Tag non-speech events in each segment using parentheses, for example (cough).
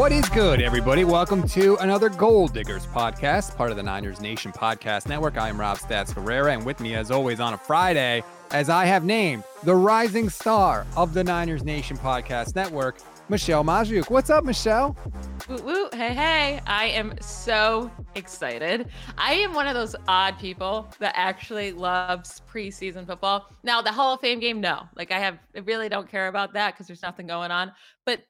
What is good, everybody? Welcome to another Gold Diggers podcast, part of the Niners Nation Podcast Network. I am Rob Stats Guerrera, and with me, as always, on a Friday, as I have named the rising star of the Niners Nation Podcast Network, Michelle Magdziuk. What's up, Michelle? Hey, hey. I am so excited. I am one of those odd people that actually loves preseason football. Now, the Hall of Fame game, no. Like, I have, I really don't care about that because there's nothing going on. But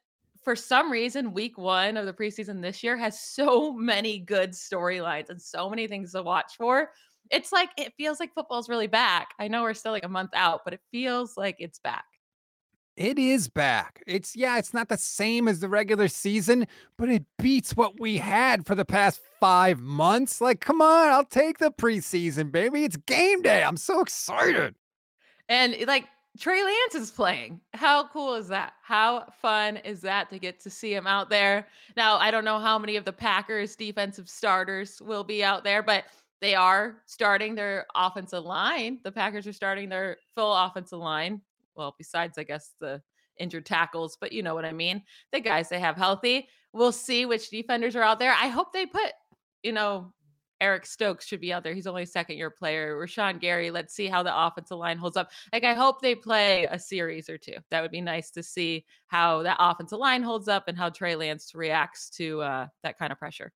for some reason, week one of the preseason this year has so (laughs) many good storylines and so many things to watch for. It's like, it feels like football's really back. I know we're still like a month out, but it feels like it's back. It is back. It's yeah, it's not the same as the regular season, but it beats what we had for the past five months. Like, come on, I'll take the preseason, baby. It's game day. I'm so excited. And like Trey Lance is playing. How cool is that? How fun is that to get to see him out there? Now, I don't know how many of the Packers defensive starters will be out there, but they are starting their offensive line. The Packers are starting their full offensive line well, besides, I guess, the injured tackles, but you know what I mean. The guys they have healthy. We'll see which defenders are out there. I hope they put, you know, Eric Stokes should be out there. He's only a second year player. Rashan Gary, let's see how the offensive line holds up. Like, I hope they play a series or two. That would be nice to see how that offensive line holds up and how Trey Lance reacts to uh, that kind of pressure.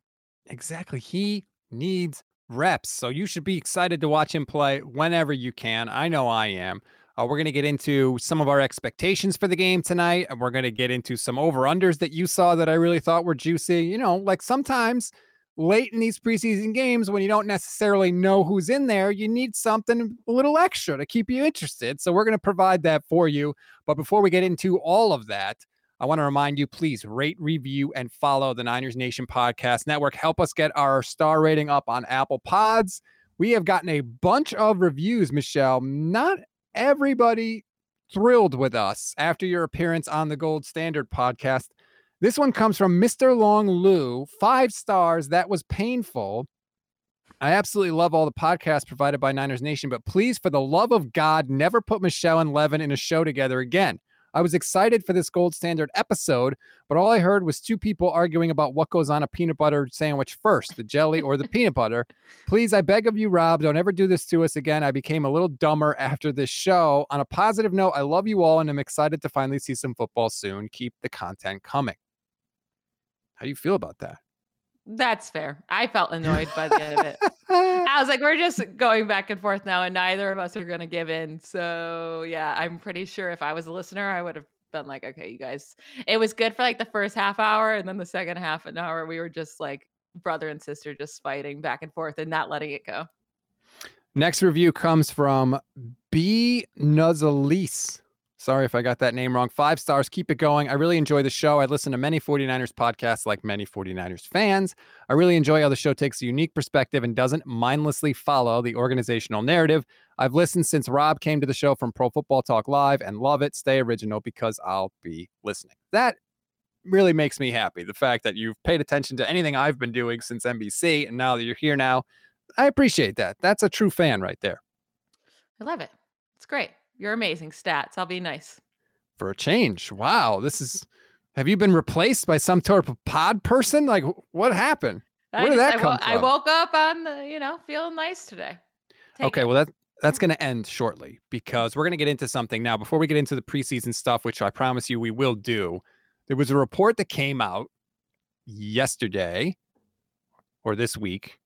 Exactly. He needs reps. So you should be excited to watch him play whenever you can. I know I am. Uh, we're going to get into some of our expectations for the game tonight, and we're going to get into some over unders that you saw that I really thought were juicy. You know, like sometimes late in these preseason games when you don't necessarily know who's in there, you need something a little extra to keep you interested. So we're going to provide that for you. But before we get into all of that, I want to remind you please rate, review, and follow the Niners Nation Podcast Network. Help us get our star rating up on Apple Pods. We have gotten a bunch of reviews, Michelle. Not everybody thrilled with us after your appearance on the Gold Standard podcast. This one comes from Mr. Long Lu, five stars. That was painful. I absolutely love all the podcasts provided by Niners Nation, but please, for the love of God, never put Michelle and Levin in a show together again. I was excited for this gold standard episode, but all I heard was two people arguing about what goes on a peanut butter sandwich first, the jelly or the peanut butter. Please, I beg of you, Rob, don't ever do this to us again. I became a little dumber after this show. On a positive note, I love you all and I'm excited to finally see some football soon. Keep the content coming. How do you feel about that? That's fair. I felt (laughs) annoyed by the end of it. I was like, we're just going back and forth now, and neither of us are going to give in. So, yeah, I'm pretty sure if I was a listener, I would have been like, okay, you guys, it was good for like the first half hour. And then the second half an hour, we were just like brother and sister just fighting back and forth and not letting it go. Next review comes from B. Nuzzalese. Sorry if I got that name wrong. Five stars. Keep it going. I really enjoy the show. I listen to many 49ers podcasts like many 49ers fans. I really enjoy how the show takes a unique perspective and doesn't mindlessly follow the organizational narrative. I've listened since Rob came to the show from Pro Football Talk Live and love it. Stay original because I'll be listening. That really makes me happy. The fact that you've paid attention to anything I've been doing since NBC and now that you're here now, I appreciate that. That's a true fan right there. I love it. It's great. You're amazing stats. I'll be nice. For a change. Wow. This is have you been replaced by some sort of pod person? Like what happened? Where did that I, come wo- from? I woke up on the, you know, feeling nice today. Take okay, it. well that that's mm-hmm. going to end shortly because we're going to get into something now. Before we get into the preseason stuff, which I promise you we will do, there was a report that came out yesterday or this week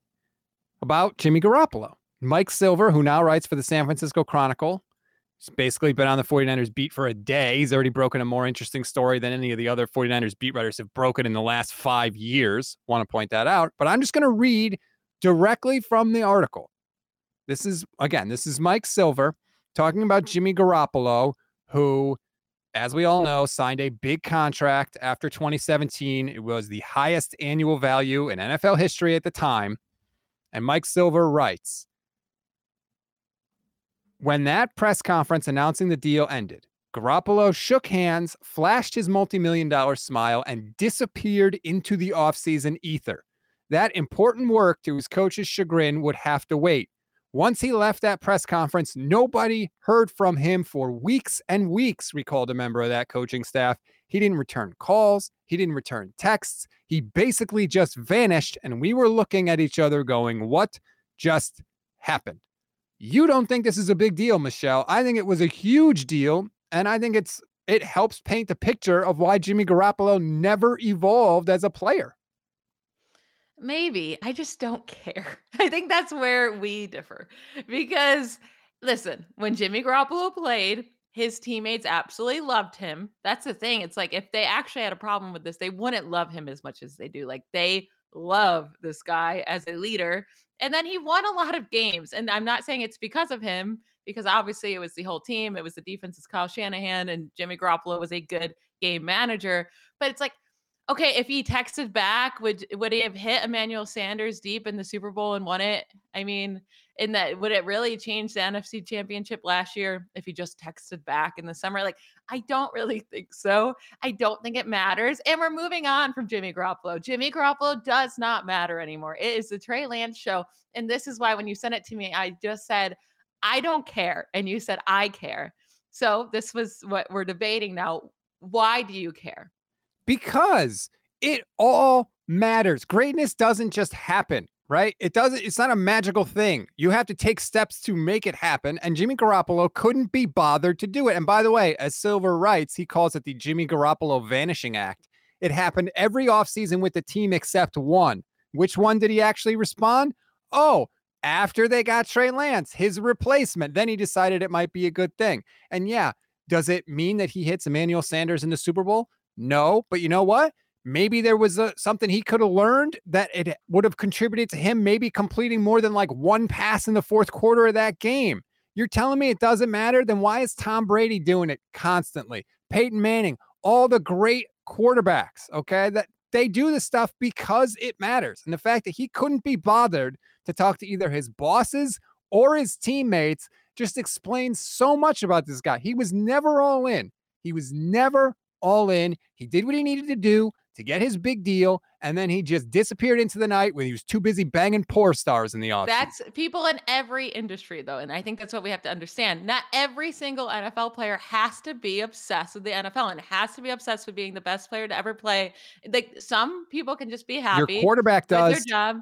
about Jimmy Garoppolo. Mike Silver, who now writes for the San Francisco Chronicle, he's basically been on the 49ers beat for a day. He's already broken a more interesting story than any of the other 49ers beat writers have broken in the last five years. Want to point that out. But I'm just going to read directly from the article. This is, again, this is Mike Silver talking about Jimmy Garoppolo, who, as we all know, signed a big contract after 2017. It was the highest annual value in NFL history at the time. And Mike Silver writes When that press conference announcing the deal ended, Garoppolo shook hands, flashed his multi million dollar smile, and disappeared into the offseason ether. That important work, to his coach's chagrin, would have to wait. Once he left that press conference, nobody heard from him for weeks and weeks, recalled a member of that coaching staff. He didn't return calls. He didn't return texts. He basically just vanished. And we were looking at each other going, What just happened? You don't think this is a big deal, Michelle. I think it was a huge deal. And I think it's it helps paint the picture of why Jimmy Garoppolo never evolved as a player. Maybe. I just don't care. (laughs) I think that's where we differ. Because listen, when Jimmy Garoppolo played, his teammates absolutely loved him. That's the thing. It's like if they actually had a problem with this, they wouldn't love him as much as they do. Like they love this guy as a leader. And then he won a lot of games. And I'm not saying it's because of him, because obviously it was the whole team. It was the defense. defense's Kyle Shanahan, and Jimmy Garoppolo was a good game manager. But it's like Okay, if he texted back, would would he have hit Emmanuel Sanders deep in the Super Bowl and won it? I mean, in that would it really change the NFC championship last year if he just texted back in the summer? Like, I don't really think so. I don't think it matters. And we're moving on from Jimmy Garoppolo. Jimmy Garoppolo does not matter anymore. It is the Trey Lance show. And this is why when you sent it to me, I just said, I don't care. And you said, I care. So this was what we're debating now. Why do you care? Because it all matters. Greatness doesn't just happen, right? It doesn't, it's not a magical thing. You have to take steps to make it happen. And Jimmy Garoppolo couldn't be bothered to do it. And by the way, as Silver writes, he calls it the Jimmy Garoppolo Vanishing Act. It happened every offseason with the team except one. Which one did he actually respond? Oh, after they got Trey Lance, his replacement. Then he decided it might be a good thing. And yeah, does it mean that he hits Emmanuel Sanders in the Super Bowl? No, but you know what? Maybe there was a, something he could have learned that it would have contributed to him maybe completing more than like one pass in the fourth quarter of that game. You're telling me it doesn't matter? Then why is Tom Brady doing it constantly? Peyton Manning, all the great quarterbacks, okay, that they do this stuff because it matters. And the fact that he couldn't be bothered to talk to either his bosses or his teammates just explains so much about this guy. He was never all in. He was never all in. He did what he needed to do to get his big deal, and then he just disappeared into the night when he was too busy banging poor stars in the office. That's people in every industry, though, and I think that's what we have to understand. Not every single NFL player has to be obsessed with the NFL and has to be obsessed with being the best player to ever play. Like some people can just be happy. Your quarterback does their job.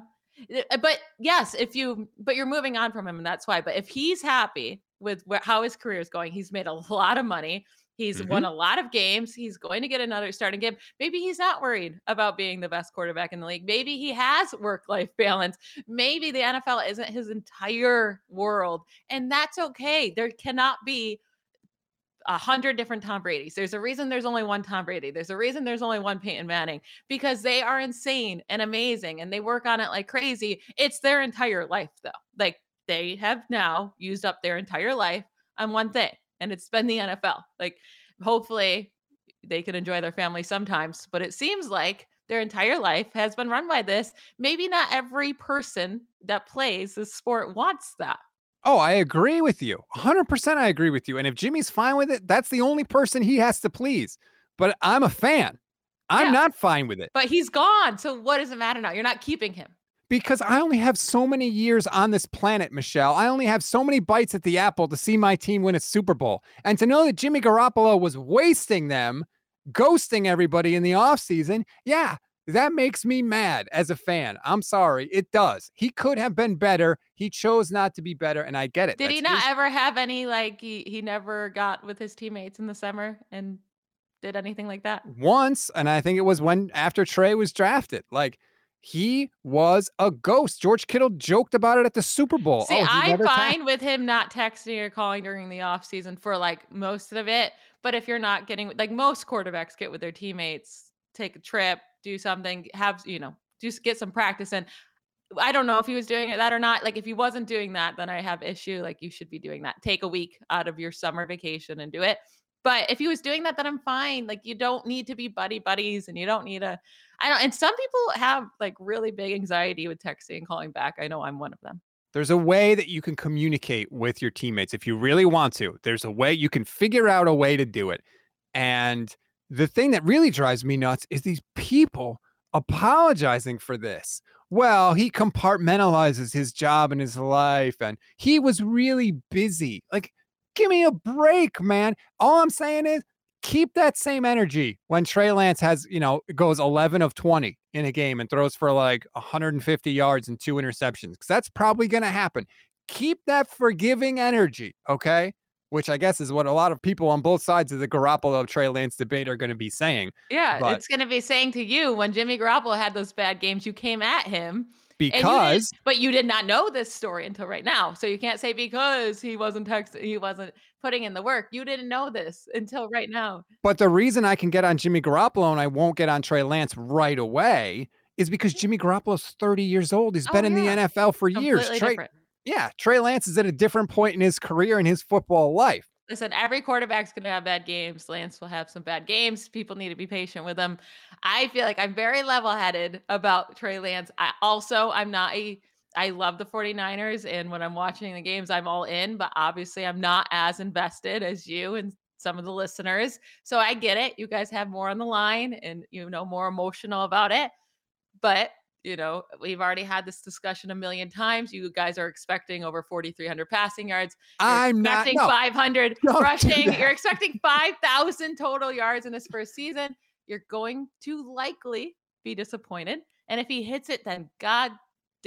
Uh, but yes, if you, but you're moving on from him, and that's why. But if he's happy with where, how his career is going, he's made a lot of money. He's mm-hmm. won a lot of games. He's going to get another starting game. Maybe he's not worried about being the best quarterback in the league. Maybe he has work life balance. Maybe the NFL isn't his entire world. And that's okay. There cannot be a hundred different Tom Brady's. There's a reason there's only one Tom Brady. There's a reason there's only one Peyton Manning because they are insane and amazing and they work on it like crazy. It's their entire life, though. Like they have now used up their entire life on one thing and it's been the NFL. Like, hopefully, they can enjoy their family sometimes, but it seems like their entire life has been run by this. Maybe not every person that plays this sport wants that. Oh, I agree with you. 100% I agree with you. And if Jimmy's fine with it, that's the only person he has to please. But I'm a fan. I'm yeah. not fine with it. But he's gone. So what does it matter now? You're not keeping him because I only have so many years on this planet, Michelle. I only have so many bites at the apple to see my team win a Super Bowl. And to know that Jimmy Garoppolo was wasting them, ghosting everybody in the offseason, yeah, that makes me mad as a fan. I'm sorry. It does. He could have been better. He chose not to be better, and I get it. Did That's he not his- ever have any, like, he, he never got with his teammates in the summer and did anything like that? Once. And I think it was when after Trey was drafted. Like, he was a ghost. George Kittle joked about it at the Super Bowl. See, oh, I'm fine with him not texting or calling during the offseason for like most of it. But if you're not getting like most quarterbacks get with their teammates, take a trip, do something, have you know, just get some practice in. I don't know if he was doing that or not. Like if he wasn't doing that, then I have issue. Like you should be doing that. Take a week out of your summer vacation and do it. But if he was doing that, then I'm fine. Like you don't need to be buddy buddies and you don't need a I don't and some people have like really big anxiety with texting and calling back. I know I'm one of them. There's a way that you can communicate with your teammates if you really want to. There's a way you can figure out a way to do it. And the thing that really drives me nuts is these people apologizing for this. Well, he compartmentalizes his job and his life and he was really busy. Like Give me a break, man. All I'm saying is keep that same energy when Trey Lance has, you know, goes 11 of 20 in a game and throws for like 150 yards and two interceptions because that's probably going to happen. Keep that forgiving energy, okay? Which I guess is what a lot of people on both sides of the Garoppolo Trey Lance debate are going to be saying. Yeah, But- it's going to be saying to you when Jimmy Garoppolo had those bad games, you came at him. And you Because but you did not know this story until right now. So you can't say because he wasn't texting, he wasn't putting in the work. You didn't know this until right now. But the reason I can get on Jimmy Garoppolo and I won't get on Trey Lance right away is because mm-hmm. Jimmy Garoppolo's 30 years old. He's Oh, been in the. NFL for years. Completely Trey, different. yeah, Trey Lance is at a different point in his career and his football life. Listen, every quarterback's going to have bad games. Lance will have some bad games. People need to be patient with him. I feel like I'm very level headed about Trey Lance. I also, I'm not a, I love the 49ers. And when I'm watching the games, I'm all in, but obviously I'm not as invested as you and some of the listeners. So I get it. You guys have more on the line and, you know, more emotional about it. But you know, we've already had this discussion a million times. You guys are expecting over 4,300 passing yards. You're I'm not. No, 500 (laughs) Don't rushing. You're expecting 5,000 total yards in his first season. You're going to likely be disappointed. And if he hits it, then God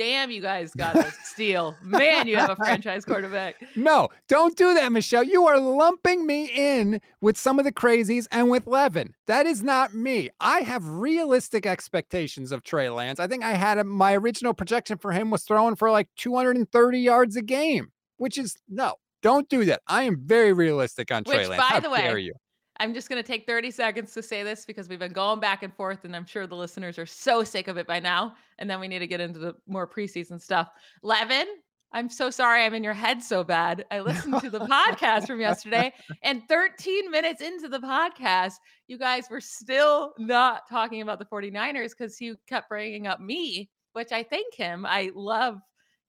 damn, you guys got a (laughs) steal. Man, you have a franchise quarterback. no, don't do that, Michelle. You are lumping me in with some of the crazies and with Levin. That is not me. I have realistic expectations of Trey Lance. I think I had a, my original projection for him was throwing for like 230 yards a game, which is no. Don't do that. I am very realistic on Trey Lance. by How the way, dare you? I'm just going to take 30 seconds to say this because we've been going back and forth, and I'm sure the listeners are so sick of it by now. And then we need to get into the more preseason stuff. Levin, I'm so sorry I'm in your head so bad. I (laughs) listened to the podcast from yesterday, and 13 minutes into the podcast, you guys were still not talking about the 49ers because he kept bringing up me, which I thank him. I love,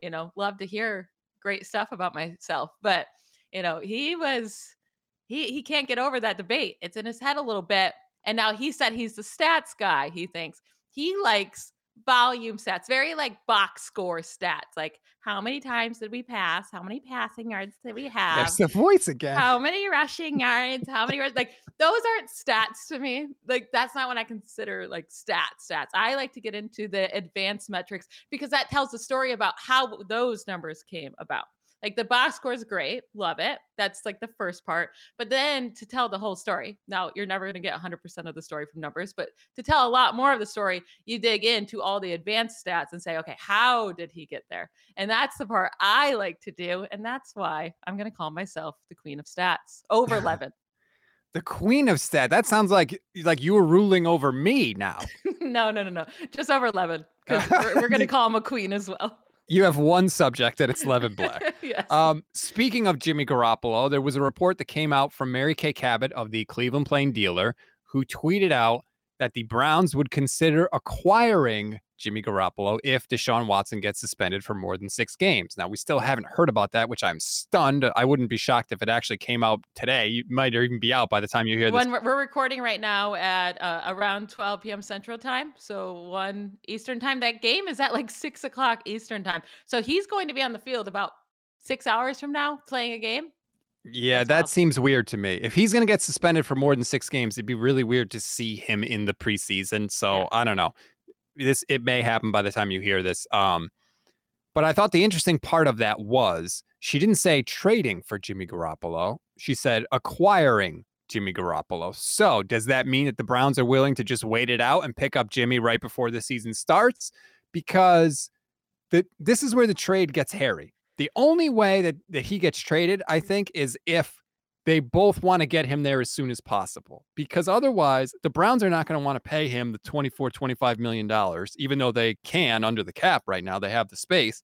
you know, love to hear great stuff about myself. But, you know, he was he he can't get over that debate. It's in his head a little bit. And now he said he's the stats guy. He thinks he likes volume stats, very like box score stats, like how many times did we pass? How many passing yards did we have? There's the voice again. How many rushing yards? How many yards? Like those aren't stats to me. Like that's not what I consider like stats. Stats. I like to get into the advanced metrics because that tells the story about how those numbers came about. Like the box score is great, love it. That's like the first part. But then to tell the whole story, now you're never going to get 100% of the story from numbers, but to tell a lot more of the story, you dig into all the advanced stats and say, okay, how did he get there? And that's the part I like to do. And that's why I'm going to call myself the queen of stats over (laughs) Levin. The queen of stat. That (laughs) sounds like like you were ruling over me now. (laughs) no, no, no, no. Just over Levin because we're, we're going to call him a queen as well. You have one subject and it's Levin Black. (laughs) yes. Um, speaking of Jimmy Garoppolo, there was a report that came out from Mary Kay Cabot of the Cleveland Plain Dealer, who tweeted out that the Browns would consider acquiring Jimmy Garoppolo if Deshaun Watson gets suspended for more than six games. Now, we still haven't heard about that, which I'm stunned. I wouldn't be shocked if it actually came out today. You might even be out by the time you hear this. when we're, we're recording right now at uh, around 12 p.m. Central Time, so one Eastern Time. That game is at like six o'clock Eastern Time. So he's going to be on the field about six hours from now playing a game. Yeah, that seems weird to me. If he's going to get suspended for more than six games, it'd be really weird to see him in the preseason. So Yeah. I don't know. This it may happen by the time you hear this. Um, but I thought the interesting part of that was she didn't say trading for Jimmy Garoppolo. She said acquiring Jimmy Garoppolo. So does that mean that the Browns are willing to just wait it out and pick up Jimmy right before the season starts? Because the, this is where the trade gets hairy. The only way that, that he gets traded, I think, is if they both want to get him there as soon as possible. Because otherwise, the Browns are not going to want to pay him the 24, 25 million dollars, even though they can under the cap right now. They have the space.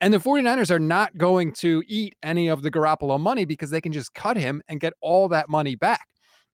And the 49ers are not going to eat any of the Garoppolo money because they can just cut him and get all that money back.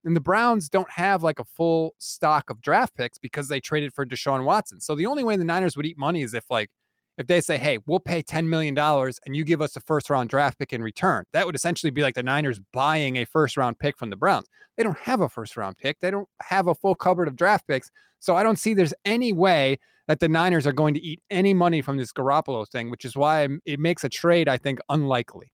And the Browns don't have like a full stock of draft picks because they traded for Deshaun Watson. So the only way the Niners would eat money is if like if they say, "Hey, we'll pay $10 million and you give us a first round draft pick in return." That would essentially be like the Niners buying a first round pick from the Browns. They don't have a first round pick. They don't have a full cupboard of draft picks. So I don't see there's any way that the Niners are going to eat any money from this Garoppolo thing, which is why it makes a trade I think unlikely.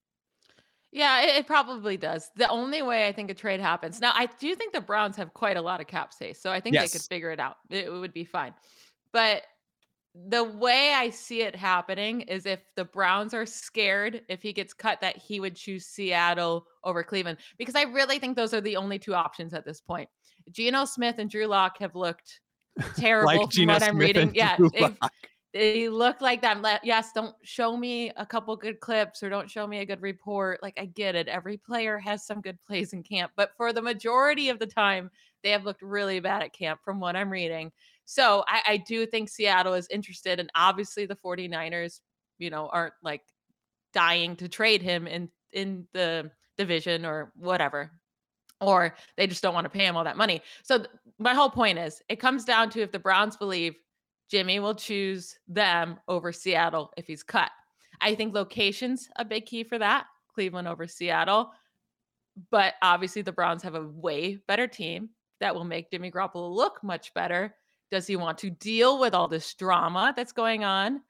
Yeah, it, it probably does. The only way I think a trade happens now, I do think the Browns have quite a lot of cap space, so I think they could figure it out. It, it would be fine. But the way I see it happening is if the Browns are scared if he gets cut that he would choose Seattle over Cleveland because I really think those are the only two options at this point. Geno Smith and Drew Lock have looked Like terrible from Geno what I'm reading. (laughs) Yeah, they've they look like. Let yes, don't show me a couple good clips or don't show me a good report. Like I get it. Every player has some good plays in camp, but for the majority of the time, they have looked really bad at camp from what I'm reading. So I, I do think Seattle is interested, and obviously the 49ers, you know, aren't like dying to trade him in in the division or whatever or they just don't want to pay him all that money. So th- my whole point is it comes down to if the Browns believe Jimmy will choose them over Seattle if he's cut. I think location's a big key for that. Cleveland over Seattle. But obviously the Browns have a way better team that will make Jimmy Garoppolo look much better. Does he want to deal with all this drama that's going on?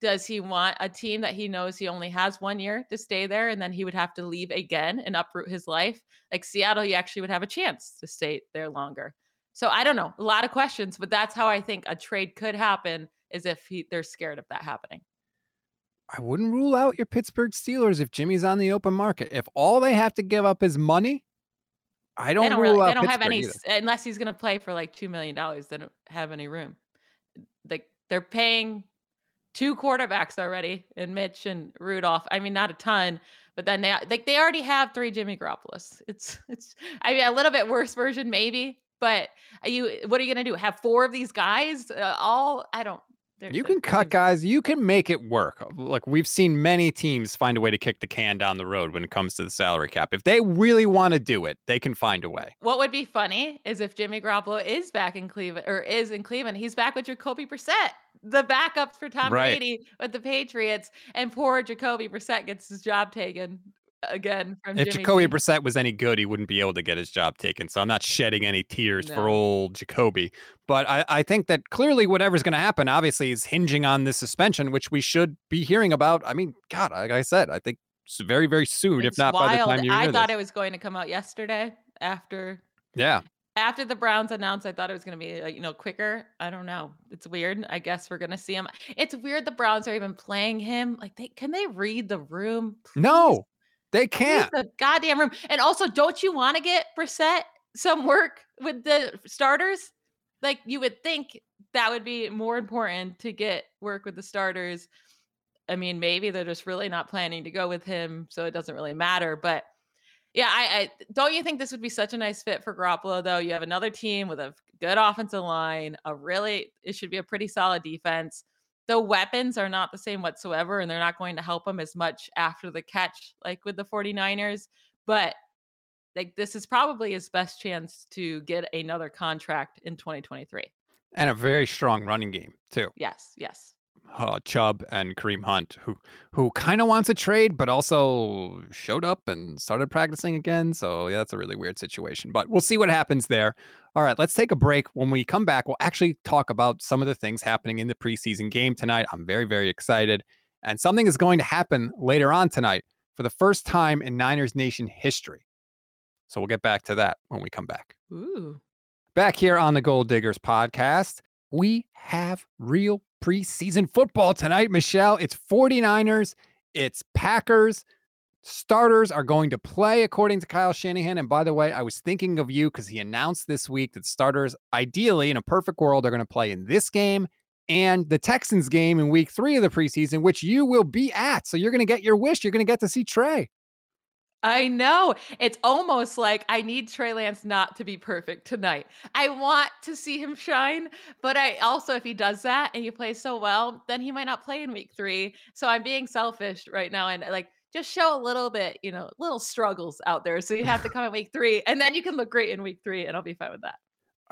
Does he want a team that he knows he only has one year to stay there and then he would have to leave again and uproot his life? Like Seattle, you actually would have a chance to stay there longer. So I don't know, a lot of questions, but that's how I think a trade could happen is if he, they're scared of that happening. I wouldn't rule out your Pittsburgh Steelers if Jimmy's on the open market. If all they have to give up is money, I don't, don't rule really, they don't have any, either. unless he's going to play for like $2 million, dollars, they don't have any room. Like they're paying two quarterbacks already in Mitch and Rudolph. I mean, not a ton, but then they like they already have three Jimmy Garoppolos. It's (laughs) it's I mean a little bit worse version maybe, but are you what are you gonna do? Have four of these guys uh, all? I don't. They're- You can cut guys. You can make it work. Like we've seen many teams find a way to kick the can down the road when it comes to the salary cap. If they really want to do it, they can find a way. What would be funny is if Jimmy Garoppolo is back in Cleveland or is in Cleveland, he's back with Jacoby Brissett, the backup for Tom Right. Brady with the Patriots, and poor Jacoby Brissett gets his job taken again from If Jimmy. Jacoby G. Brissett was any good, he wouldn't be able to get his job taken. So I'm not shedding any tears for old Jacoby. But I, I think that clearly whatever's going to happen, obviously, is hinging on this suspension, which we should be hearing about. I mean, God, like I said, I think very, very soon, if It's not by the time you I thought this. it was going to come out yesterday after yeah. after the Browns announced. I thought it was going to be like, you know quicker. I don't know. It's weird. I guess we're going to see him. It's weird the Browns are even playing him. Like they can they read the room? Please No, they can't. the goddamn room. And also, don't you want to get Brissett some work with the starters? Like you would think that would be more important to get work with the starters. I mean, maybe they're just really not planning to go with him, so it doesn't really matter. But yeah, I, I don't you think this would be such a nice fit for Garoppolo though? You have another team with a good offensive line, a really it should be a pretty solid defense. The weapons are not the same whatsoever, and they're not going to help him as much after the catch, like with the 49ers. But like this is probably his best chance to get another contract in 2023. And a very strong running game, too. Yes, yes. Uh, Chubb and Kareem Hunt, who who kind of wants a trade, but also showed up and started practicing again. So yeah, that's a really weird situation. But we'll see what happens there. All right, let's take a break. When we come back, we'll actually talk about some of the things happening in the preseason game tonight. I'm very very excited, and something is going to happen later on tonight for the first time in Niners Nation history. So we'll get back to that when we come back. Ooh. Back here on the Gold Diggers podcast, we have real preseason football tonight, Michelle. It's 49ers, it's Packers. Starters are going to play according to Kyle Shanahan. And by the way, I was thinking of you because he announced this week that starters, ideally, in a perfect world, are going to play in this game and the Texans game in week three of the preseason, which you will be at. So you're going to get your wish. You're going to get to see Trey. I know. It's almost like I need Trey Lance not to be perfect tonight. I want to see him shine, but I also, if he does that and he plays so well, then he might not play in week three. So I'm being selfish right now and like just show a little bit, you know, little struggles out there. So you have to come in week three and then you can look great in week three and I'll be fine with that.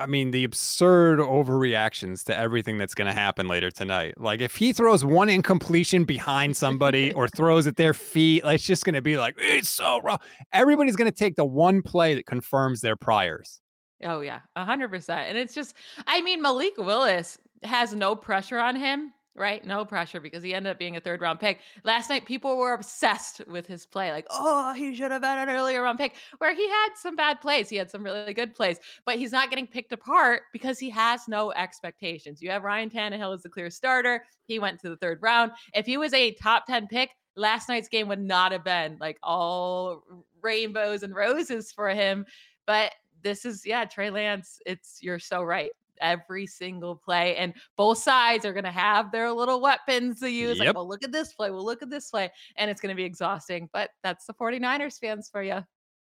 I mean, the absurd overreactions to everything that's going to happen later tonight. Like, if he throws one incompletion behind somebody or (laughs) throws at their feet, like, it's just going to be like, it's so wrong. Everybody's going to take the one play that confirms their priors. Oh yeah, a hundred percent. And it's just, I mean, Malik Willis has no pressure on him right? No pressure because he ended up being a third round pick. Last night, people were obsessed with his play. Like, oh, he should have been an earlier round pick, where he had some bad plays. He had some really good plays, but he's not getting picked apart because he has no expectations. You have Ryan Tannehill as the clear starter. He went to the third round. If he was a top 10 pick, last night's game would not have been like all rainbows and roses for him. But this is, yeah, Trey Lance, it's, you're so right every single play. And both sides are going to have their little weapons to use. Yep. Like, well, look at this play. Well, look at this play. And it's going to be exhausting. But that's the 49ers fans for you.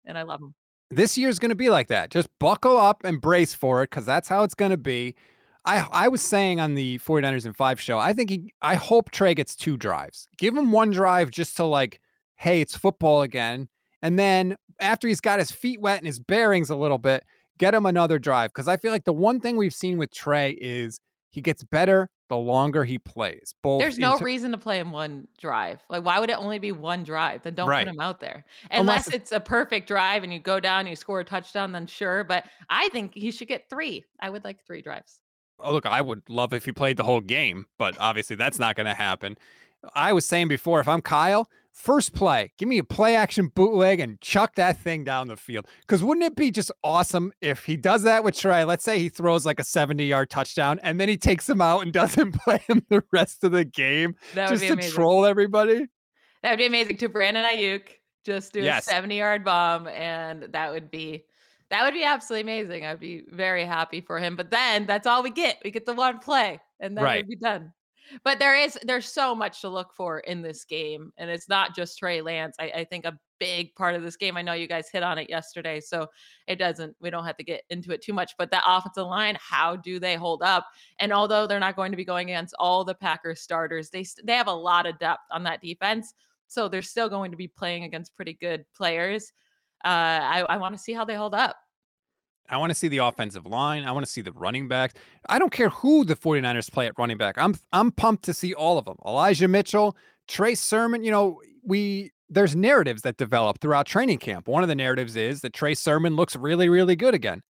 And I love them. This year's going to be like that. Just buckle up and brace for it because that's how it's going to be. I, I was saying on the 49ers and 5 show, I think he, I hope Trey gets two drives. Give him one drive just to like, hey, it's football again. And then after he's got his feet wet and his bearings a little bit, get him another drive because I feel like the one thing we've seen with Trey is he gets better the longer he plays. Both There's no reason to play him one drive. Like, why would it only be one drive? Then don't right. put him out there. Unless, Unless it's a perfect drive and you go down, and you score a touchdown, then sure. But I think he should get three. I would like three drives. Oh, look, I would love if he played the whole game, but obviously that's not going to happen. I was saying before, if I'm Kyle, First play, give me a play action bootleg and chuck that thing down the field. Because wouldn't it be just awesome if he does that with Trey? Let's say he throws like a 70 yard touchdown and then he takes him out and (laughs) doesn't play him the rest of the game that just to amazing. troll everybody. That would be amazing to Brandon Aiyuk. Just do yes. a 70 yard bomb and that would be that would be absolutely amazing. I'd be very happy for him. But then that's all we get. We get the one play and then right. we'd be done. But there is there's so much to look for in this game, and it's not just Trey Lance. I, I think a big part of this game. I know you guys hit on it yesterday, so it doesn't. We don't have to get into it too much. But that offensive line, how do they hold up? And although they're not going to be going against all the Packers starters, they they have a lot of depth on that defense. So they're still going to be playing against pretty good players. Uh, I, I want to see how they hold up. I want to see the offensive line. I want to see the running backs. I don't care who the 49ers play at running back. I'm I'm pumped to see all of them. Elijah Mitchell, Trey Sermon, you know, we there's narratives that develop throughout training camp. One of the narratives is that Trey Sermon looks really really good again.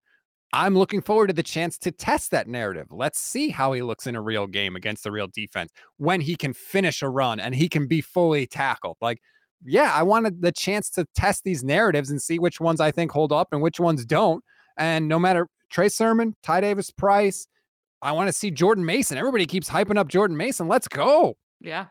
I'm looking forward to the chance to test that narrative. Let's see how he looks in a real game against the real defense when he can finish a run and he can be fully tackled. Like yeah, I wanted the chance to test these narratives and see which ones I think hold up and which ones don't and no matter Trey Sermon, Ty Davis Price, I want to see Jordan Mason. Everybody keeps hyping up Jordan Mason. Let's go. Yeah.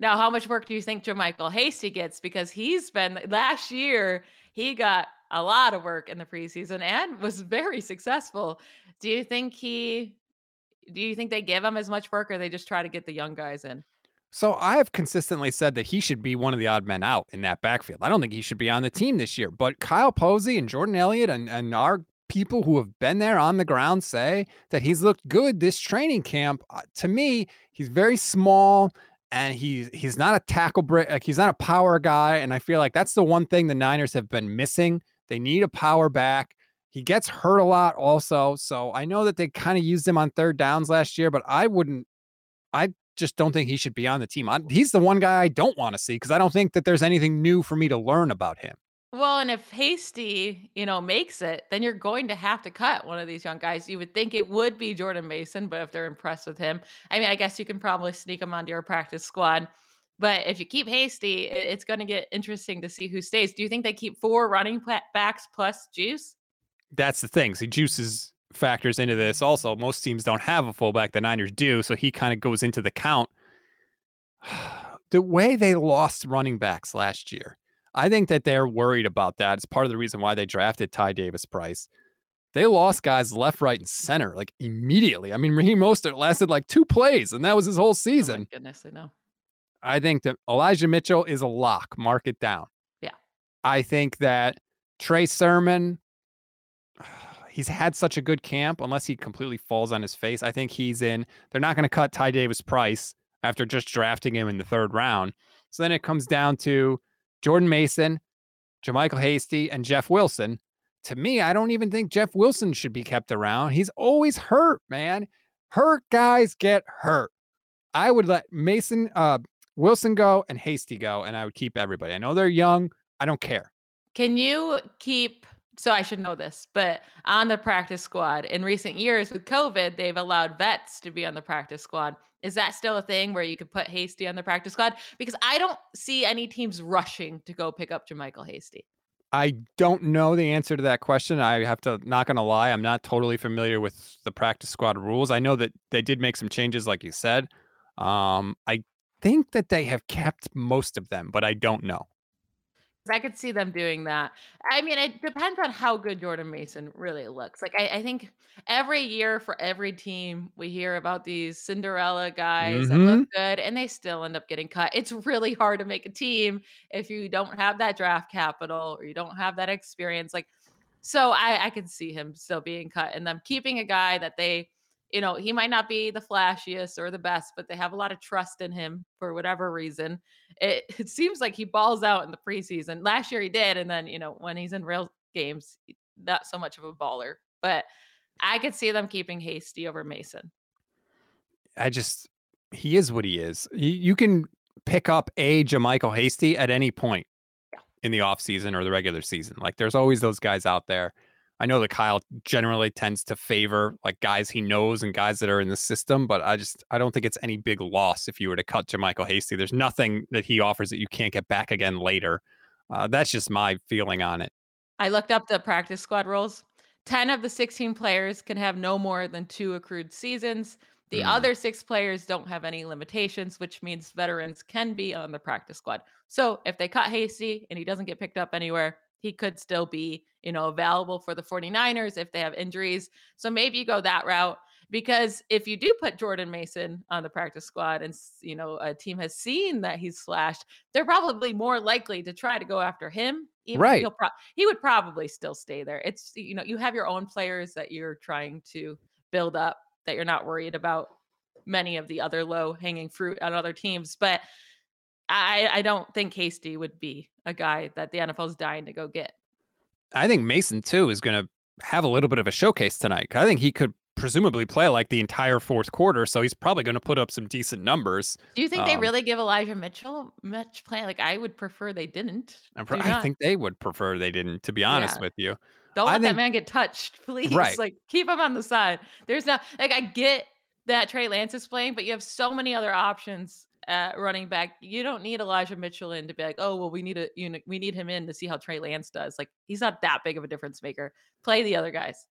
Now, how much work do you think JaMycal Hasty gets? Because he's been last year, he got a lot of work in the preseason and was very successful. Do you think he do you think they give him as much work or they just try to get the young guys in? So I have consistently said that he should be one of the odd men out in that backfield. I don't think he should be on the team this year, but Kyle Posey and Jordan Elliott and, and our people who have been there on the ground say that he's looked good this training camp. Uh, to me, he's very small and he's he's not a tackle brick, like he's not a power guy. And I feel like that's the one thing the Niners have been missing. They need a power back. He gets hurt a lot also. So I know that they kind of used him on third downs last year, but I wouldn't, I just don't think he should be on the team. I, he's the one guy I don't want to see because I don't think that there's anything new for me to learn about him. Well, and if Hasty, you know, makes it, then you're going to have to cut one of these young guys. You would think it would be Jordan Mason, but if they're impressed with him, I mean, I guess you can probably sneak him onto your practice squad. But if you keep Hasty, it's going to get interesting to see who stays. Do you think they keep four running backs plus Juice? That's the thing. See, Juice is factors into this. Mm-hmm. Also, most teams don't have a fullback. The Niners do, so he kind of goes into the count. (sighs) the way they lost running backs last year I think that they're worried about that. It's part of the reason why they drafted Ty Davis Price. They lost guys left, right, and center like immediately. I mean, Raheem Mostert lasted like two plays, and that was his whole oh season. Oh goodness, I know. I think that Elijah Mitchell is a lock. Mark it down. Yeah. I think that Trey Sermon, (sighs) he's had such a good camp, unless he completely falls on his face. I think he's in. They're not going to cut Ty Davis Price after just drafting him in the third round. So then it comes down to Jordan Mason, JaMycal Hasty, and Jeff Wilson. To me, I don't even think Jeff Wilson should be kept around. He's always hurt, man. Hurt guys get hurt. I would let Mason, uh, Wilson go and Hasty go, and I would keep everybody. I know they're young. I don't care. Can you keep? So I should know this, but on the practice squad in recent years with COVID, they've allowed vets to be on the practice squad. Is that still a thing where you could put Hasty on the practice squad? Because I don't see any teams rushing to go pick up JaMycal Hasty. I don't know the answer to that question. I have to not gonna lie, I'm not totally familiar with the practice squad rules. I know that they did make some changes, like you said. Um, I think that they have kept most of them, but I don't know. I could see them doing that. I mean, it depends on how good Jordan Mason really looks. Like, I, I think every year for every team, we hear about these Cinderella guys that look hmm good and they still end up getting cut. It's really hard to make a team if you don't have that draft capital or you don't have that experience. Like, so I, I could see him still being cut and them keeping a guy that they, you know, he might not be the flashiest or the best, but they have a lot of trust in him for whatever reason. It, (laughs) it seems like he balls out in the preseason. Last year he did, and then you know when he's in real games, not so much of a baller. But I could see them keeping Hasty over Mason. I just he is what he is. You, you can pick up a JaMycal Hasty at any point Yeah. in the offseason or the regular season. Like there's always those guys out there. I know that Kyle generally tends to favor like guys he knows and guys that are in the system, but I just I don't think it's any big loss if you were to cut JaMycal Hasty. There's nothing that he offers that you can't get back again later. Uh, that's just my feeling on it. I looked up the practice squad rules. 10 of the 16 players can have no more than two accrued seasons. The Mm. other six players don't have any limitations, which means veterans can be on the practice squad. So if they cut Hasty and he doesn't get picked up anywhere, he could still be, you know, available for the 49ers if they have injuries. So maybe you go that route because if you do put Jordan Mason on the practice squad and, you know, a team has seen that he's slashed, they're probably more likely to try to go after him even Right. he'll pro- he would probably still stay there. It's you know, you have your own players that you're trying to build up that you're not worried about many of the other low hanging fruit on other teams. But I I don't think Hasty would be a guy that the NFL's dying to go get. I think Mason too is going to have a little bit of a showcase tonight. I think he could presumably play like the entire fourth quarter, so he's probably going to put up some decent numbers. Do you think they Um, really give Elijah Mitchell much play? Like I would prefer they didn't. I pr- I think they would prefer they didn't, to be honest Yeah. with you. Don't I let that man get touched, (laughs) please. right. Like keep him on the side. There's no like I get that Trey Lance is playing, but you have so many other options at running back. You don't need Elijah Mitchell in to be like, oh well, we need a you know we need him in to see how Trey Lance does. Like he's not that big of a difference maker. Play the other guys.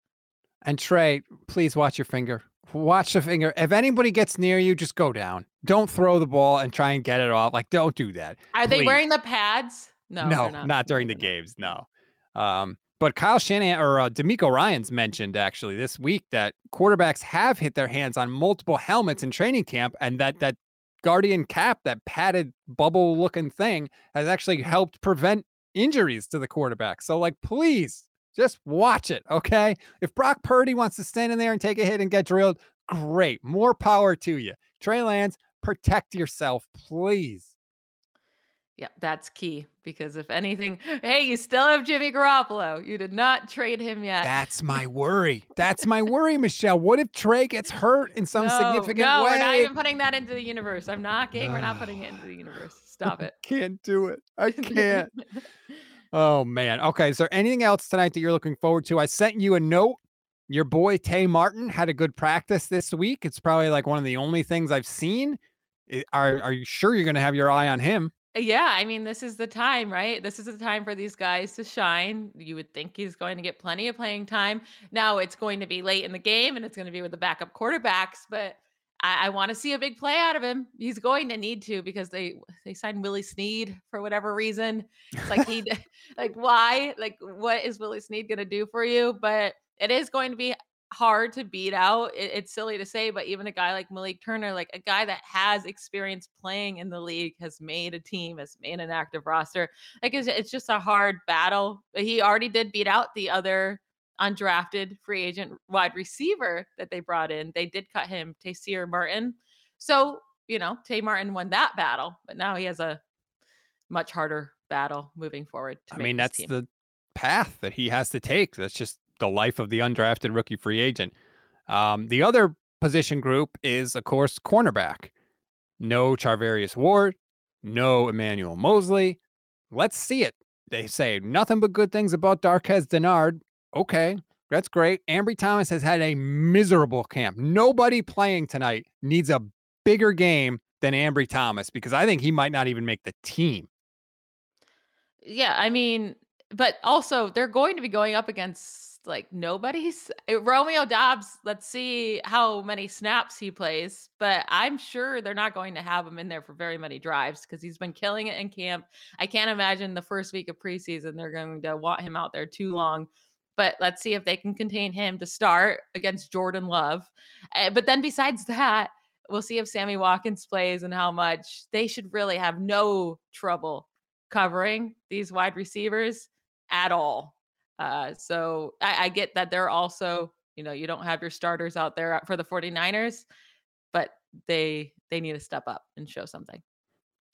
And Trey, please watch your finger. Watch the finger. If anybody gets near you, just go down. Don't throw the ball and try and get it off. Like, don't do that. Are they wearing the pads? No, No, not. not during the (laughs) games. No. Um, but Kyle Shanahan or uh, DeMeco Ryans mentioned actually this week that quarterbacks have hit their hands on multiple helmets in training camp, and that that guardian cap, that padded bubble looking thing, has actually mm-hmm. helped prevent injuries to the quarterback. So, like, please just watch it, okay? If Brock Purdy wants to stand in there and take a hit and get drilled, great. More power to you. Trey Lance, protect yourself, please. Yeah, that's key because if anything, (laughs) hey, you still have Jimmy Garoppolo. You did not trade him yet. That's my worry. That's my worry, Michelle. What if Trey gets hurt in some no, significant no, way? we're not even putting that into the universe. I'm not kidding. We're not putting it into the universe. (sighs) Stop it. can't do it. I can't. (laughs) oh man. Okay. Is there anything else tonight that you're looking forward to? I sent you a note. Your boy Tay Martin had a good practice this week. It's probably like one of the only things I've seen. Are Are you sure you're going to have your eye on him? Yeah, I mean, this is the time, right? This is the time for these guys to shine. You would think he's going to get plenty of playing time. Now it's going to be late in the game and it's going to be with the backup quarterbacks, but I, I want to see a big play out of him. He's going to need to because they they signed Willie Snead for whatever reason. It's like he (laughs) (laughs) like why? Like what is Willie Snead going to do for you? But it is going to be hard to beat out. It, it's silly to say, but even a guy like Malik Turner, like a guy that has experience playing in the league, has made a team, has made an active roster. Like it's, it's just a hard battle. But he already did beat out the other undrafted free agent wide receiver that they brought in. They did cut him, Taysir Martin. So, you know, Tay Martin won that battle, but now he has a much harder battle moving forward. To I mean, that's team. the path that he has to take. That's just the life of the undrafted rookie free agent. Um, the other position group is, of course, cornerback. No Charvarius Ward, no Emmanuel Moseley. Let's see it. They say nothing but good things about Darqueze Dennard. Okay, that's great. Ambry Thomas has had a miserable camp. Nobody playing tonight needs a bigger game than Ambry Thomas because I think he might not even make the team. Yeah, I mean, but also they're going to be going up against like nobody's uh, (laughs) Romeo Doubs. Let's see how many snaps he plays, but I'm sure they're not going to have him in there for very many drives because he's been killing it in camp. I can't imagine the first week of preseason they're going to want him out there too long. But let's see if they can contain him to start against Jordan Love. Uh, but then besides that, we'll see if Sammy Watkins plays and how much. They should really have no trouble covering these wide receivers at all. Uh, so I, I get that they're also, you know, you don't have your starters out there for the 49ers, but they they need to step up and show something.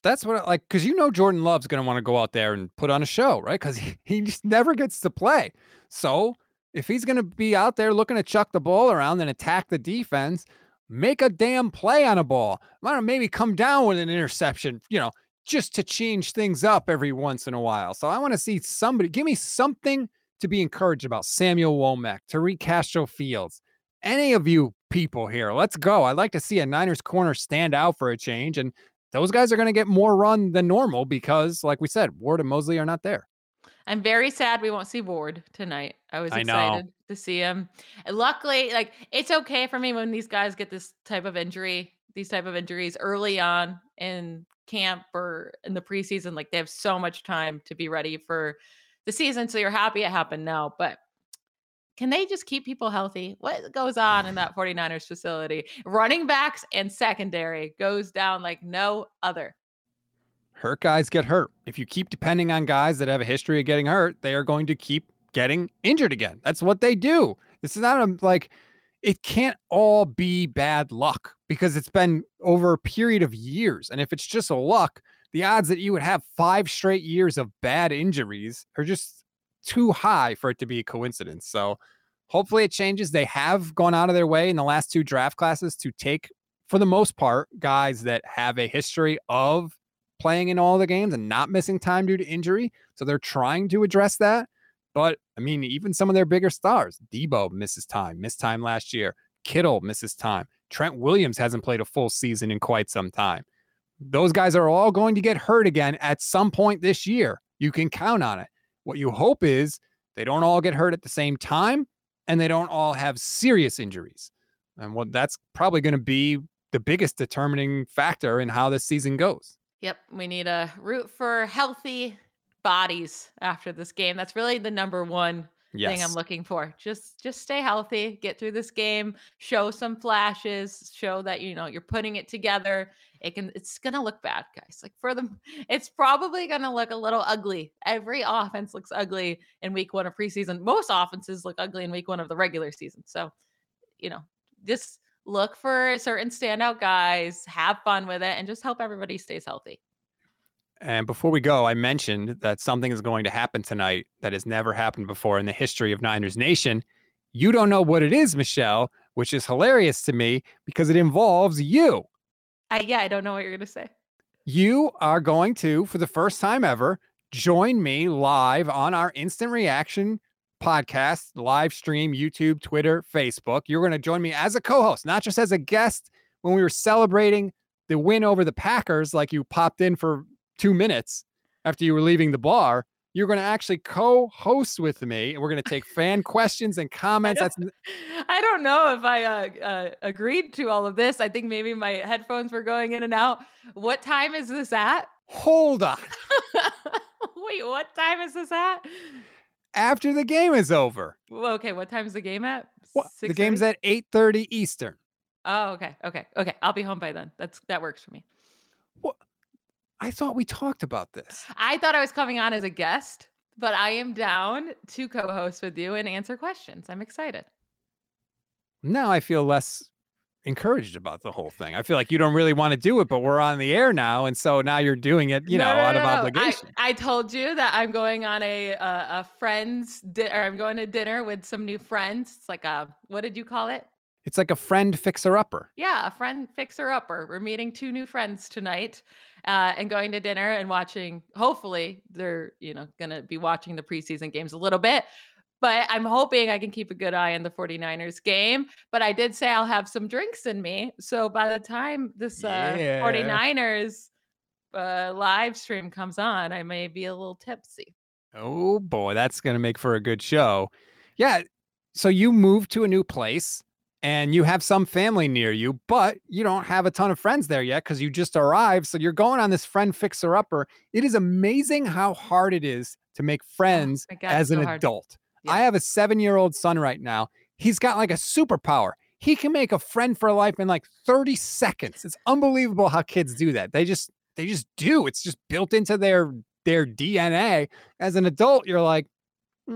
That's what I like because you know Jordan Love's going to want to go out there and put on a show, right? Because he, (laughs) he just never gets to play. So if he's going to be out there looking to chuck the ball around and attack the defense, make a damn play on a ball. Might maybe come down with an interception, you know, just to change things up every once in a while. So I want to see somebody give me something to be encouraged about Samuel Womack, Tariq Castro Fields, any of you people here. Let's go. I'd like to see a Niners corner stand out for a change. And those guys are going to get more run than normal because, like we said, Ward and Moseley are not there. I'm very sad we won't see Ward tonight. I was excited I to see him. And luckily, like it's okay for me when these guys get this type of injury, these type of injuries early on in camp or in the preseason. Like they have so much time to be ready for the season. So you're happy it happened now. But can they just keep people healthy? What goes on in that 49ers facility? Running backs and secondary goes down like no other. Hurt guys get hurt. If you keep depending on guys that have a history of getting hurt, they are going to keep getting injured again. That's what they do. This is not a, like, it can't all be bad luck because it's been over a period of years. And if it's just a luck, the odds that you would have five straight years of bad injuries are just too high for it to be a coincidence. So hopefully it changes. They have gone out of their way in the last two draft classes to take, for the most part, guys that have a history of playing in all the games and not missing time due to injury. So they're trying to address that. But I mean, even some of their bigger stars, Deebo misses time, missed time last year. Kittle misses time. Trent Williams hasn't played a full season in quite some time. Those guys are all going to get hurt again at some point this year. You can count on it. What you hope is they don't all get hurt at the same time and they don't all have serious injuries. And well, that's probably going to be the biggest determining factor in how this season goes. Yep. We need a root for healthy bodies after this game. That's really the number one yes. thing I'm looking for. Just just stay healthy, get through this game, show some flashes, show that you know you're putting it together. It can it's gonna look bad, guys. Like for them, (laughs) it's probably gonna look a little ugly. Every offense looks ugly in week one of preseason. Most offenses look ugly in week one of the regular season. So, you know, just look for certain standout guys, have fun with it, and just help everybody stays healthy. And before we go, I mentioned that something is going to happen tonight that has never happened before in the history of Niners Nation. You don't know what it is, Michelle, which is hilarious to me because it involves you. I, yeah, I don't know what you're going to say. You are going to, for the first time ever, join me live on our instant reaction podcast, live stream, YouTube, Twitter, Facebook. You're going to join me as a co host, not just as a guest when we were celebrating the win over the Packers, like you popped in for two minutes after you were leaving the bar, you're going to actually co-host with me and we're going to take fan questions and comments I that's (laughs) i don't know if i uh, uh, agreed to all of this i think maybe my headphones were going in and out. What time is this at? Hold on. (laughs) Wait what time is this at? After the game is over. Well, okay what time is the game at? The game's at 8 30 eastern. Oh okay okay okay i'll be home by then that's that works for me I thought we talked about this. I thought I was coming on as a guest, but I am down to co host with you and answer questions. I'm excited. Now I feel less encouraged about the whole thing. I feel like you don't really want to do it, but we're on the air now, and so now you're doing it, you no, know, no, out no, of obligation. I, I, told you that I'm going on a a, a friend's di- or I'm going to dinner with some new friends. It's like a what did you call it? It's like a friend fixer upper. Yeah, a friend fixer upper. We're meeting two new friends tonight uh, and going to dinner and watching. Hopefully, they're you know going to be watching the preseason games a little bit. but I'm hoping I can keep a good eye on the 49ers game. But I did say I'll have some drinks in me. So by the time this uh, Yeah. 49ers uh, live stream comes on, I may be a little tipsy. Oh boy, that's going to make for a good show. Yeah. So you move to a new place and you have some family near you, but you don't have a ton of friends there yet because you just arrived. So you're going on this friend fixer upper. It is amazing how hard it is to make friends my God, as an so adult. Yeah. I have a seven year old son right now. He's got like a superpower. He can make a friend for life in like 30 seconds. It's unbelievable how kids do that. They just they just do. It's just built into their their DNA. As an adult, you're like "Mm,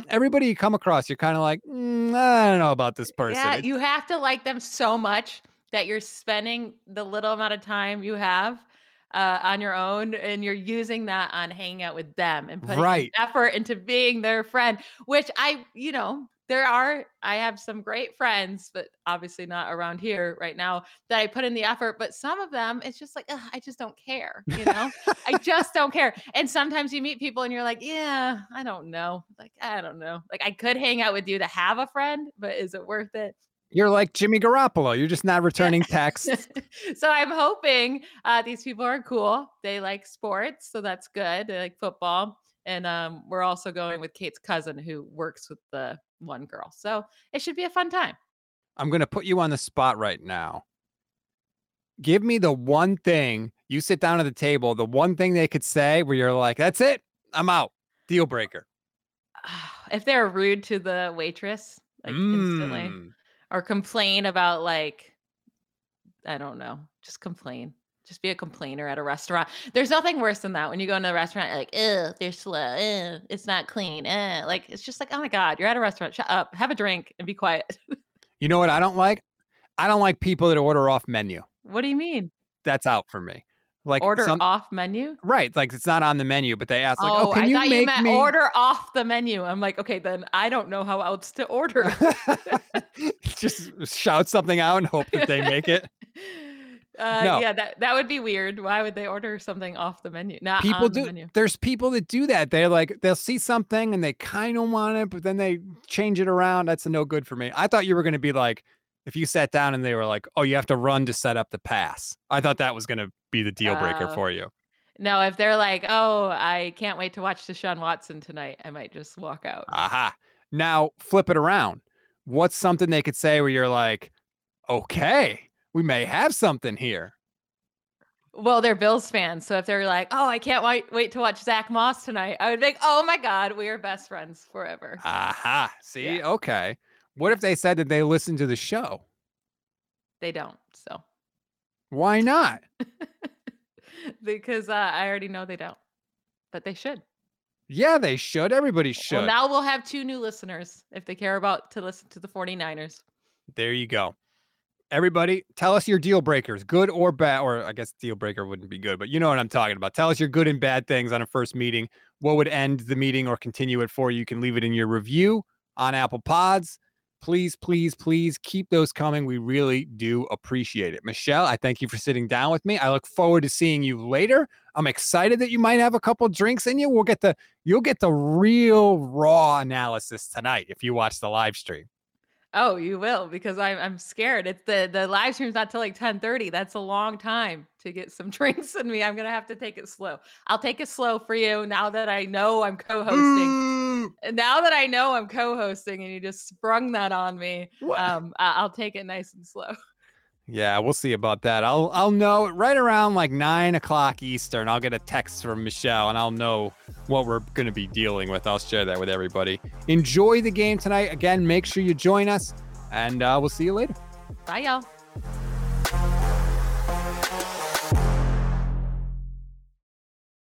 everybody you come across, you're kind of like, "Mm, I don't know about this person. Yeah, It's- you have to like them so much that you're spending the little amount of time you have uh, on your own and you're using that on hanging out with them and putting Right. effort into being their friend, which I, you know, there are, I have some great friends, but obviously not around here right now that I put in the effort. But some of them, it's just like, I just don't care, you know? I (laughs) just don't care. And sometimes you meet people and you're like, yeah, I don't know. Like, I don't know. Like, I could hang out with you to have a friend, but is it worth it? You're like Jimmy Garoppolo. You're just not returning (laughs) texts. so I'm hoping uh, these people are cool. They like sports, so that's good. They like football. And um, we're also going with Kate's cousin who works with the one girl. So it should be a fun time. I'm going to put you on the spot right now. Give me the one thing you sit down at the table, the one thing they could say where you're like, that's it, I'm out. Deal breaker. (sighs) if they're rude to the waitress, like instantly, Mm. or complain about like, I don't know, just complain. Just be a complainer at a restaurant. There's nothing worse than that when you go into a restaurant, you're like, ugh, they're slow, ugh, it's not clean, eh. Like it's just like, oh my god, you're at a restaurant. Shut up, have a drink, and be quiet. You know what I don't like? I don't like people that order off menu. what do you mean? That's out for me. Like Order some- off menu? right, like it's not on the menu, but they ask like, "Oh, oh, can I you thought make you meant me order off the menu. I'm like, okay, then I don't know how else to (laughs) order. just shout something out and hope that they make it. (laughs) Uh, No. Yeah, that, that would be weird. Why would they order something off the menu? Not people on the do menu. there's people that do that they're like they'll see something and they kind of want it but then they change it around that's a no good for me i thought you were going to be like if you sat down and they were like oh you have to run to set up the pass i thought that was going to be the deal breaker Oh. for you No, if they're like, oh, I can't wait to watch Deshaun Watson tonight, I might just walk out. aha now flip it around what's something they could say where you're like okay we may have something here Well, they're Bills fans. So if they're like, oh, I can't wait, wait to watch Zach Moss tonight, I would think, oh my God, we are best friends forever. aha see Yeah. okay what if they said that they listened to the show They don't. So why not (laughs) because uh, I already know they don't, but they should. yeah they should everybody should Well, now we'll have two new listeners if they care about to listen to the 49ers. There you go. Everybody, tell us your deal breakers, good or bad. Or I guess deal breaker wouldn't be good, but you know what I'm talking about. Tell us your good and bad things on a first meeting. What would end the meeting or continue it for? You can leave it in your review on Apple Pods. Please, please, please keep those coming. We really do appreciate it. Michelle, I thank you for sitting down with me. I look forward to seeing you later. I'm excited that you might have a couple drinks in you. We'll get the you'll get the real raw analysis tonight if you watch the live stream. Oh, you will because I'm I'm scared. It's the the live stream's not till like 10:30. That's a long time to get some (laughs) drinks in me. I'm gonna have to take it slow. I'll take it slow for you now that I know I'm co-hosting. Now that I know I'm co-hosting and you just sprung that on me, What? um, I'll take it nice and slow. Yeah, we'll see about that. I'll I'll know right around like nine o'clock Eastern. I'll get a text from Michelle and I'll know what we're going to be dealing with. I'll share that with everybody. Enjoy the game tonight. Again, make sure you join us, and uh, we'll see you later. Bye, y'all.